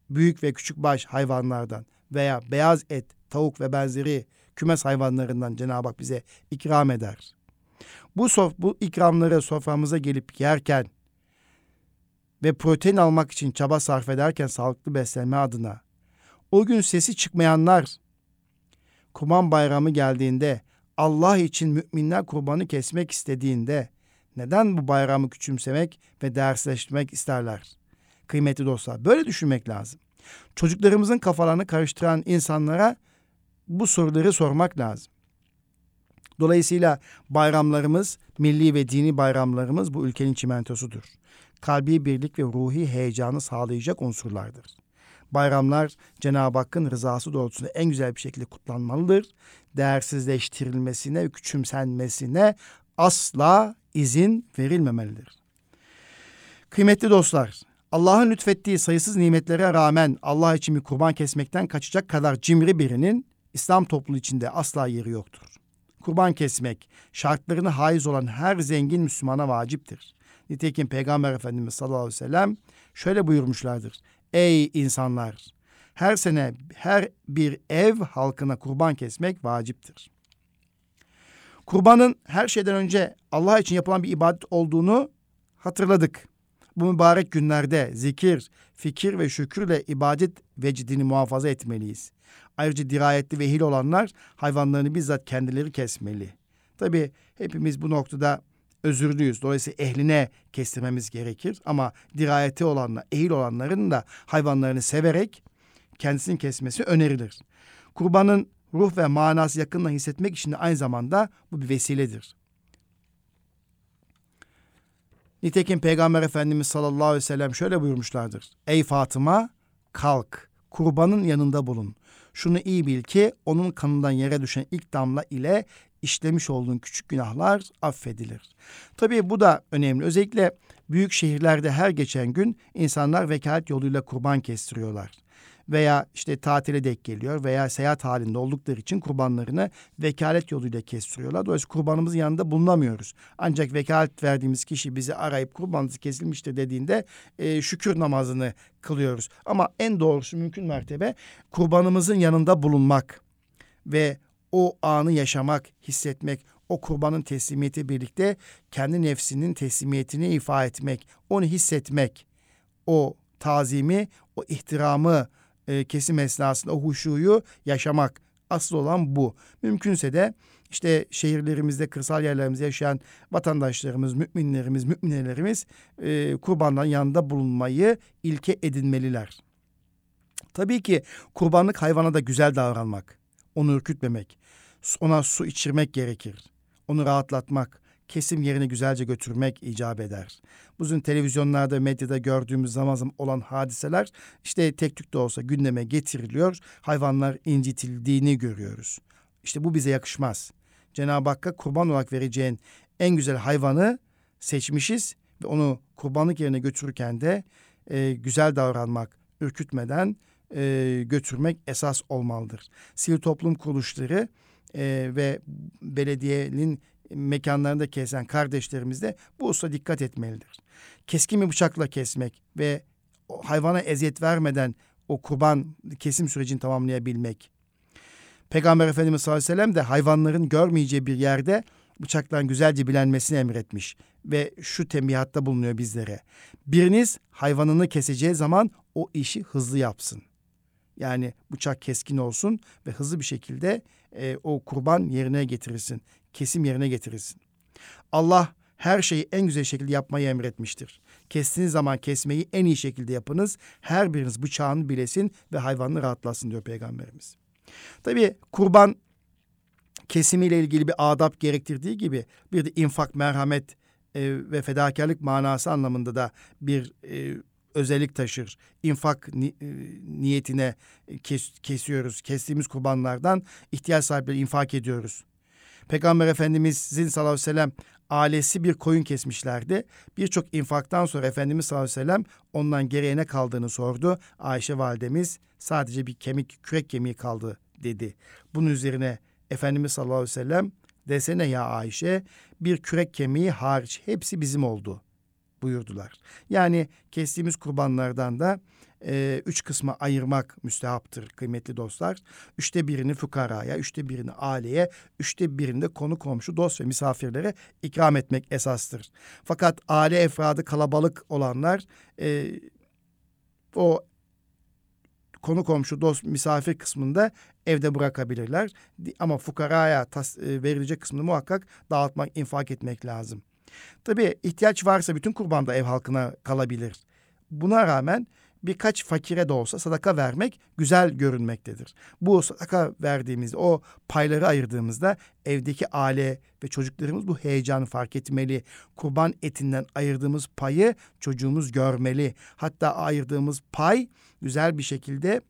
büyük ve küçük baş hayvanlardan veya beyaz et, tavuk ve benzeri kümes hayvanlarından Cenab-ı Hak bize ikram eder. Bu sof bu ikramları soframıza gelip yerken ve protein almak için çaba sarf ederken sağlıklı beslenme adına o gün sesi çıkmayanlar Kurban Bayramı geldiğinde Allah için müminler kurbanı kesmek istediğinde neden bu bayramı küçümsemek ve değersizleştirmek isterler? Kıymetli dostlar böyle düşünmek lazım. Çocuklarımızın kafalarını karıştıran insanlara bu soruları sormak lazım. Dolayısıyla bayramlarımız, milli ve dini bayramlarımız bu ülkenin çimentosudur. Kalbi birlik ve ruhi heyecanı sağlayacak unsurlardır. Bayramlar Cenab-ı Hakk'ın rızası doğrultusunda en güzel bir şekilde kutlanmalıdır. Değersizleştirilmesine küçümsenmesine asla izin verilmemelidir. Kıymetli dostlar, Allah'ın lütfettiği sayısız nimetlere rağmen Allah için bir kurban kesmekten kaçacak kadar cimri birinin İslam topluluğu içinde asla yeri yoktur. Kurban kesmek şartlarını haiz olan her zengin Müslümana vaciptir. Nitekim Peygamber Efendimiz sallallahu aleyhi ve sellem şöyle buyurmuşlardır. Ey insanlar! Her sene her bir ev halkına kurban kesmek vaciptir. Kurbanın her şeyden önce Allah için yapılan bir ibadet olduğunu hatırladık. Bu mübarek günlerde zikir, fikir ve şükürle ibadet vecidini muhafaza etmeliyiz. Ayrıca dirayetli ve hil olanlar hayvanlarını bizzat kendileri kesmeli. Tabi hepimiz bu noktada özürlüyüz. Dolayısıyla ehline kestirmemiz gerekir. Ama dirayeti olanlar, ehil olanların da hayvanlarını severek kendisini kesmesi önerilir. Kurbanın ruh ve manası yakınla hissetmek için de aynı zamanda bu bir vesiledir. Nitekim Peygamber Efendimiz sallallahu aleyhi ve sellem şöyle buyurmuşlardır. Ey Fatıma kalk kurbanın yanında bulun. Şunu iyi bil ki onun kanından yere düşen ilk damla ile işlemiş olduğun küçük günahlar affedilir. Tabii bu da önemli. Özellikle büyük şehirlerde her geçen gün insanlar vekalet yoluyla kurban kestiriyorlar veya işte tatile denk geliyor veya seyahat halinde oldukları için kurbanlarını vekalet yoluyla kestiriyorlar. Dolayısıyla kurbanımızın yanında bulunamıyoruz. Ancak vekalet verdiğimiz kişi bizi arayıp kurbanınız kesilmiştir dediğinde e, şükür namazını kılıyoruz. Ama en doğrusu mümkün mertebe kurbanımızın yanında bulunmak ve o anı yaşamak, hissetmek, o kurbanın teslimiyeti birlikte kendi nefsinin teslimiyetini ifa etmek, onu hissetmek, o tazimi, o ihtiramı e, kesim esnasında o huşuyu yaşamak. Asıl olan bu. Mümkünse de işte şehirlerimizde, kırsal yerlerimizde yaşayan vatandaşlarımız, müminlerimiz, müminelerimiz e, kurbanların yanında bulunmayı ilke edinmeliler. Tabii ki kurbanlık hayvana da güzel davranmak, onu ürkütmemek, ona su içirmek gerekir. Onu rahatlatmak, kesim yerine güzelce götürmek icap eder. Bugün televizyonlarda, medyada gördüğümüz zaman zaman olan hadiseler işte tek tük de olsa gündeme getiriliyor. Hayvanlar incitildiğini görüyoruz. İşte bu bize yakışmaz. Cenab-ı Hakk'a kurban olarak vereceğin en güzel hayvanı seçmişiz ve onu kurbanlık yerine götürürken de e, güzel davranmak, ürkütmeden e, götürmek esas olmalıdır. Sivil toplum kuruluşları e, ve belediyenin mekanlarında kesen kardeşlerimiz de bu usta dikkat etmelidir. Keskin bir bıçakla kesmek ve hayvana eziyet vermeden o kurban kesim sürecini tamamlayabilmek. Peygamber Efendimiz sallallahu aleyhi ve sellem de hayvanların görmeyeceği bir yerde bıçakların güzelce bilenmesini emretmiş ve şu tembihatta bulunuyor bizlere. Biriniz hayvanını keseceği zaman o işi hızlı yapsın. Yani bıçak keskin olsun ve hızlı bir şekilde e, o kurban yerine getirilsin. Kesim yerine getirilsin. Allah her şeyi en güzel şekilde yapmayı emretmiştir. Kestiğiniz zaman kesmeyi en iyi şekilde yapınız. Her biriniz bıçağını bilesin ve hayvanını rahatlasın diyor Peygamberimiz. Tabii kurban kesimiyle ilgili bir adap gerektirdiği gibi bir de infak, merhamet e, ve fedakarlık manası anlamında da bir e, özellik taşır. İnfak ni, e, niyetine kes, kesiyoruz. Kestiğimiz kurbanlardan ihtiyaç sahipleri infak ediyoruz. Peygamber Efendimizin sallallahu aleyhi ve sellem ailesi bir koyun kesmişlerdi. Birçok infaktan sonra Efendimiz sallallahu aleyhi ve sellem ondan geriye ne kaldığını sordu. Ayşe validemiz sadece bir kemik, kürek kemiği kaldı dedi. Bunun üzerine Efendimiz sallallahu aleyhi ve sellem desene ya Ayşe bir kürek kemiği hariç hepsi bizim oldu buyurdular. Yani kestiğimiz kurbanlardan da e, üç kısma ayırmak müstehaptır kıymetli dostlar. Üçte birini fukaraya, üçte birini aileye, üçte birini de konu komşu, dost ve misafirlere ikram etmek esastır. Fakat aile efradı kalabalık olanlar e, o konu komşu, dost, misafir kısmında evde bırakabilirler. Ama fukaraya tas, e, verilecek kısmını muhakkak dağıtmak, infak etmek lazım. Tabii ihtiyaç varsa bütün kurban da ev halkına kalabilir. Buna rağmen birkaç fakire de olsa sadaka vermek güzel görünmektedir. Bu sadaka verdiğimiz o payları ayırdığımızda evdeki aile ve çocuklarımız bu heyecanı fark etmeli. Kurban etinden ayırdığımız payı çocuğumuz görmeli. Hatta ayırdığımız pay güzel bir şekilde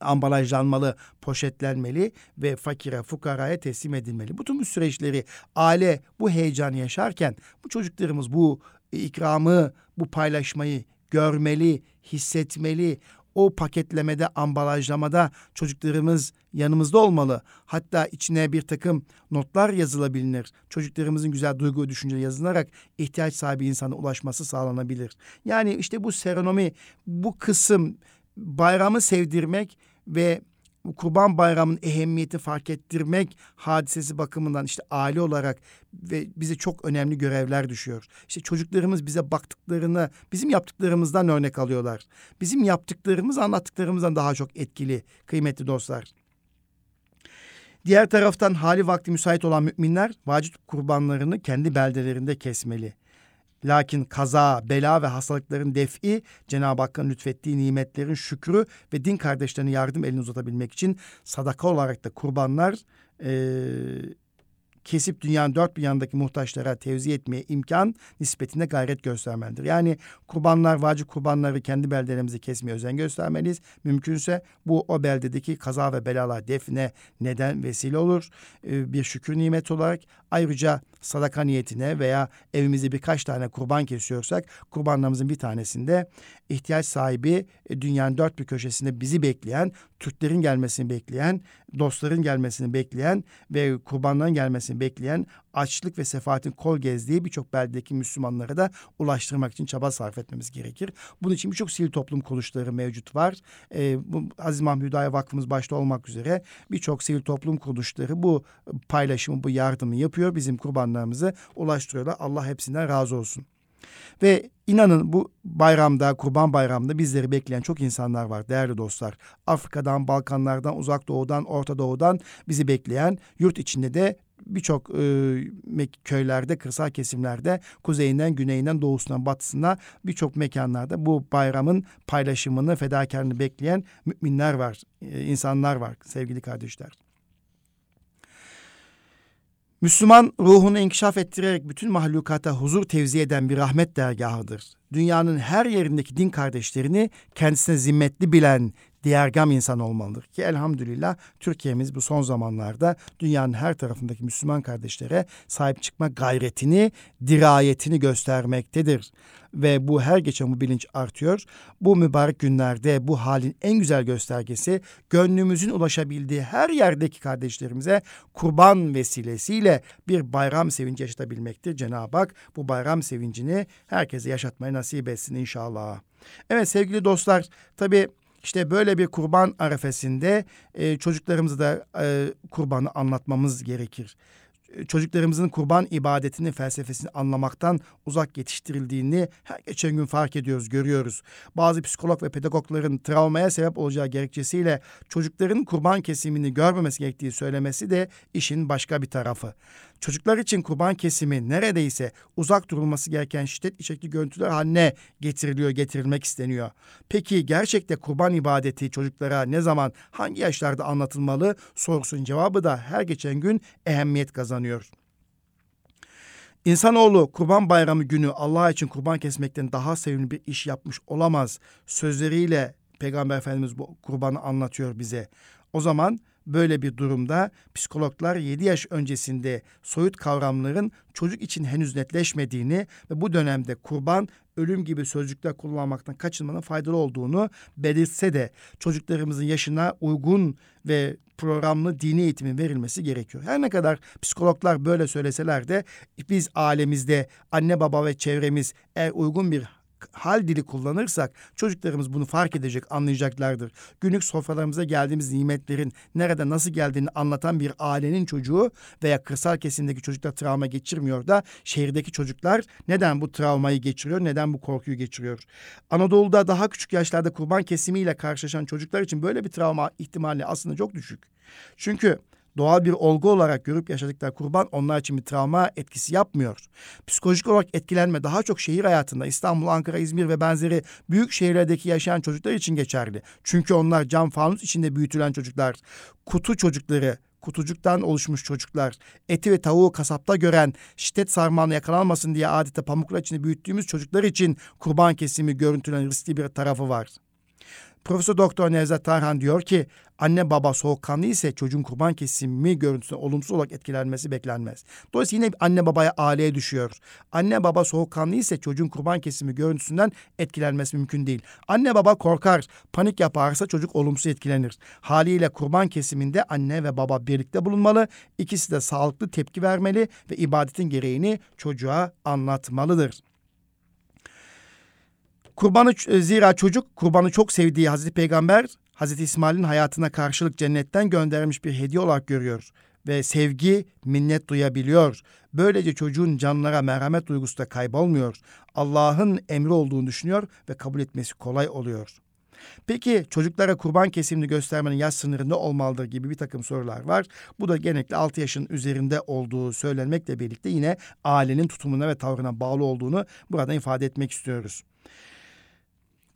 ambalajlanmalı, poşetlenmeli ve fakire, fukaraya teslim edilmeli. Bütün bu süreçleri aile bu heyecanı yaşarken bu çocuklarımız bu ikramı, bu paylaşmayı görmeli, hissetmeli. O paketlemede, ambalajlamada çocuklarımız yanımızda olmalı. Hatta içine bir takım notlar yazılabilir. Çocuklarımızın güzel duygu ve düşünce yazılarak ihtiyaç sahibi insana ulaşması sağlanabilir. Yani işte bu seronomi, bu kısım bayramı sevdirmek ve Kurban Bayramı'nın ehemmiyeti fark ettirmek hadisesi bakımından işte aile olarak ve bize çok önemli görevler düşüyor. İşte çocuklarımız bize baktıklarını bizim yaptıklarımızdan örnek alıyorlar. Bizim yaptıklarımız anlattıklarımızdan daha çok etkili kıymetli dostlar. Diğer taraftan hali vakti müsait olan müminler vacip kurbanlarını kendi beldelerinde kesmeli. Lakin kaza, bela ve hastalıkların defi Cenab-ı Hakk'ın lütfettiği nimetlerin şükrü ve din kardeşlerine yardım elini uzatabilmek için sadaka olarak da kurbanlar e, kesip dünyanın dört bir yanındaki muhtaçlara tevzi etmeye imkan nispetinde gayret göstermelidir. Yani kurbanlar, vacip kurbanları kendi beldelerimizi kesmeye özen göstermeliyiz. Mümkünse bu o beldedeki kaza ve belalar defne neden vesile olur. Ee, bir şükür nimet olarak ayrıca sadaka niyetine veya evimizde birkaç tane kurban kesiyorsak kurbanlarımızın bir tanesinde ihtiyaç sahibi e, dünyanın dört bir köşesinde bizi bekleyen, Türklerin gelmesini bekleyen, dostların gelmesini bekleyen ve kurbanların gelmesini bekleyen açlık ve sefaatin kol gezdiği birçok beldedeki Müslümanlara da ulaştırmak için çaba sarf etmemiz gerekir. Bunun için birçok sivil toplum kuruluşları mevcut var. Ee, bu Aziz Mahmud Hüdayi Vakfımız başta olmak üzere birçok sivil toplum kuruluşları bu paylaşımı, bu yardımı yapıyor. Bizim kurbanlarımızı ulaştırıyorlar. Allah hepsinden razı olsun. Ve inanın bu bayramda, kurban bayramında bizleri bekleyen çok insanlar var değerli dostlar. Afrika'dan, Balkanlardan, Uzak Doğu'dan, Orta Doğu'dan bizi bekleyen, yurt içinde de birçok e, köylerde, kırsal kesimlerde kuzeyinden, güneyinden, doğusundan, batısına birçok mekanlarda bu bayramın paylaşımını, fedakarlığını bekleyen müminler var, e, insanlar var sevgili kardeşler. Müslüman ruhunu inkişaf ettirerek bütün mahlukata huzur tevzi eden bir rahmet dergahıdır. Dünyanın her yerindeki din kardeşlerini kendisine zimmetli bilen, diğergam insan olmalıdır. Ki elhamdülillah Türkiye'miz bu son zamanlarda dünyanın her tarafındaki Müslüman kardeşlere sahip çıkma gayretini, dirayetini göstermektedir. Ve bu her geçen bu bilinç artıyor. Bu mübarek günlerde bu halin en güzel göstergesi gönlümüzün ulaşabildiği her yerdeki kardeşlerimize kurban vesilesiyle bir bayram sevinci yaşatabilmektir. Cenab-ı Hak bu bayram sevincini herkese yaşatmayı nasip etsin inşallah. Evet sevgili dostlar tabii işte böyle bir kurban arefesinde e, çocuklarımızı da e, kurbanı anlatmamız gerekir. E, çocuklarımızın kurban ibadetini, felsefesini anlamaktan uzak yetiştirildiğini her geçen gün fark ediyoruz, görüyoruz. Bazı psikolog ve pedagogların travmaya sebep olacağı gerekçesiyle çocukların kurban kesimini görmemesi gerektiği söylemesi de işin başka bir tarafı. Çocuklar için kurban kesimi neredeyse uzak durulması gereken şiddet içerikli görüntüler haline getiriliyor, getirilmek isteniyor. Peki gerçekte kurban ibadeti çocuklara ne zaman, hangi yaşlarda anlatılmalı sorusunun cevabı da her geçen gün ehemmiyet kazanıyor. İnsanoğlu kurban bayramı günü Allah için kurban kesmekten daha sevimli bir iş yapmış olamaz. Sözleriyle Peygamber Efendimiz bu kurbanı anlatıyor bize. O zaman Böyle bir durumda psikologlar 7 yaş öncesinde soyut kavramların çocuk için henüz netleşmediğini ve bu dönemde kurban ölüm gibi sözcükler kullanmaktan kaçınmanın faydalı olduğunu belirtse de çocuklarımızın yaşına uygun ve programlı dini eğitimin verilmesi gerekiyor. Her ne kadar psikologlar böyle söyleseler de biz ailemizde anne baba ve çevremiz eğer uygun bir hal dili kullanırsak çocuklarımız bunu fark edecek, anlayacaklardır. Günlük sofralarımıza geldiğimiz nimetlerin nerede nasıl geldiğini anlatan bir ailenin çocuğu veya kırsal kesimdeki çocuklar travma geçirmiyor da şehirdeki çocuklar neden bu travmayı geçiriyor, neden bu korkuyu geçiriyor? Anadolu'da daha küçük yaşlarda kurban kesimiyle karşılaşan çocuklar için böyle bir travma ihtimali aslında çok düşük. Çünkü doğal bir olgu olarak görüp yaşadıkları kurban onlar için bir travma etkisi yapmıyor. Psikolojik olarak etkilenme daha çok şehir hayatında İstanbul, Ankara, İzmir ve benzeri büyük şehirlerdeki yaşayan çocuklar için geçerli. Çünkü onlar cam fanus içinde büyütülen çocuklar, kutu çocukları, kutucuktan oluşmuş çocuklar, eti ve tavuğu kasapta gören, şiddet sarmağına yakalanmasın diye adeta pamuklar içinde büyüttüğümüz çocuklar için kurban kesimi görüntülen riskli bir tarafı var. Profesör Doktor Nevzat Tarhan diyor ki anne baba soğukkanlı ise çocuğun kurban kesimi görüntüsüne olumsuz olarak etkilenmesi beklenmez. Dolayısıyla yine anne babaya aileye düşüyor. Anne baba soğukkanlı ise çocuğun kurban kesimi görüntüsünden etkilenmesi mümkün değil. Anne baba korkar, panik yaparsa çocuk olumsuz etkilenir. Haliyle kurban kesiminde anne ve baba birlikte bulunmalı. İkisi de sağlıklı tepki vermeli ve ibadetin gereğini çocuğa anlatmalıdır. Kurbanı e, zira çocuk kurbanı çok sevdiği Hazreti Peygamber Hazreti İsmail'in hayatına karşılık cennetten göndermiş bir hediye olarak görüyor ve sevgi, minnet duyabiliyor. Böylece çocuğun canlara merhamet duygusu da kaybolmuyor. Allah'ın emri olduğunu düşünüyor ve kabul etmesi kolay oluyor. Peki çocuklara kurban kesimini göstermenin yaş sınırı ne olmalıdır gibi bir takım sorular var. Bu da genellikle 6 yaşın üzerinde olduğu söylenmekle birlikte yine ailenin tutumuna ve tavrına bağlı olduğunu burada ifade etmek istiyoruz.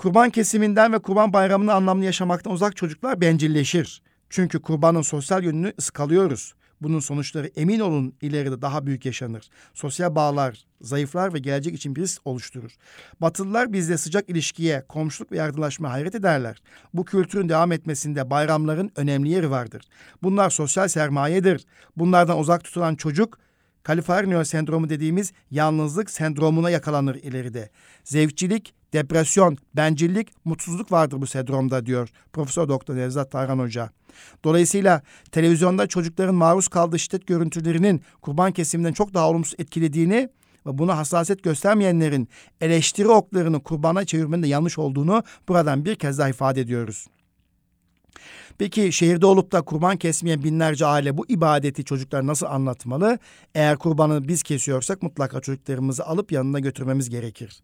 Kurban kesiminden ve kurban bayramını anlamlı yaşamaktan uzak çocuklar bencilleşir. Çünkü kurbanın sosyal yönünü ıskalıyoruz. Bunun sonuçları emin olun ileride daha büyük yaşanır. Sosyal bağlar zayıflar ve gelecek için bir risk oluşturur. Batılılar bizde sıcak ilişkiye, komşuluk ve yardımlaşma hayret ederler. Bu kültürün devam etmesinde bayramların önemli yeri vardır. Bunlar sosyal sermayedir. Bunlardan uzak tutulan çocuk Kaliforniya sendromu dediğimiz yalnızlık sendromuna yakalanır ileride. Zevkçilik, depresyon, bencillik, mutsuzluk vardır bu sendromda diyor Profesör Doktor Nevzat Tarhan Hoca. Dolayısıyla televizyonda çocukların maruz kaldığı şiddet görüntülerinin kurban kesiminden çok daha olumsuz etkilediğini ve buna hassasiyet göstermeyenlerin eleştiri oklarını kurbana çevirmenin de yanlış olduğunu buradan bir kez daha ifade ediyoruz. Peki şehirde olup da kurban kesmeyen binlerce aile bu ibadeti çocuklar nasıl anlatmalı? Eğer kurbanı biz kesiyorsak mutlaka çocuklarımızı alıp yanına götürmemiz gerekir.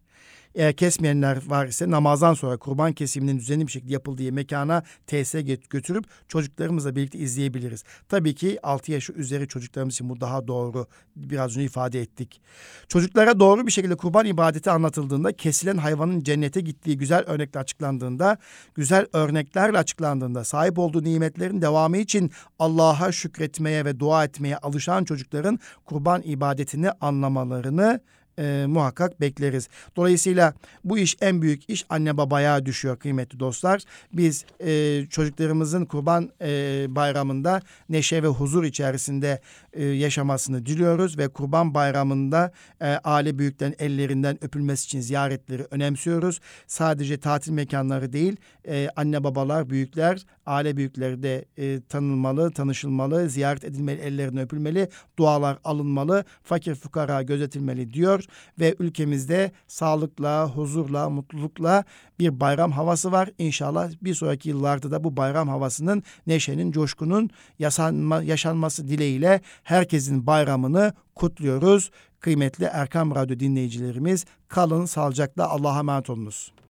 Eğer kesmeyenler var ise namazdan sonra kurban kesiminin düzenli bir şekilde yapıldığı mekana tesise götürüp çocuklarımızla birlikte izleyebiliriz. Tabii ki 6 yaş üzeri çocuklarımız için bu daha doğru. Biraz önce ifade ettik. Çocuklara doğru bir şekilde kurban ibadeti anlatıldığında kesilen hayvanın cennete gittiği güzel örnekle açıklandığında, güzel örneklerle açıklandığında sahip olduğu nimetlerin devamı için Allah'a şükretmeye ve dua etmeye alışan çocukların kurban ibadetini anlamalarını e, muhakkak bekleriz. Dolayısıyla bu iş en büyük iş anne babaya düşüyor kıymetli dostlar. Biz e, çocuklarımızın kurban e, bayramında neşe ve huzur içerisinde e, yaşamasını diliyoruz ve kurban bayramında e, aile büyüklerin ellerinden öpülmesi için ziyaretleri önemsiyoruz. Sadece tatil mekanları değil e, anne babalar, büyükler, aile büyükleri de e, tanınmalı, tanışılmalı, ziyaret edilmeli, ellerine öpülmeli, dualar alınmalı, fakir fukara gözetilmeli diyor ve ülkemizde sağlıkla, huzurla, mutlulukla bir bayram havası var. İnşallah bir sonraki yıllarda da bu bayram havasının, neşenin, coşkunun yaşanma, yaşanması dileğiyle herkesin bayramını kutluyoruz. Kıymetli Erkam Radyo dinleyicilerimiz kalın sağlıcakla Allah'a emanet olunuz.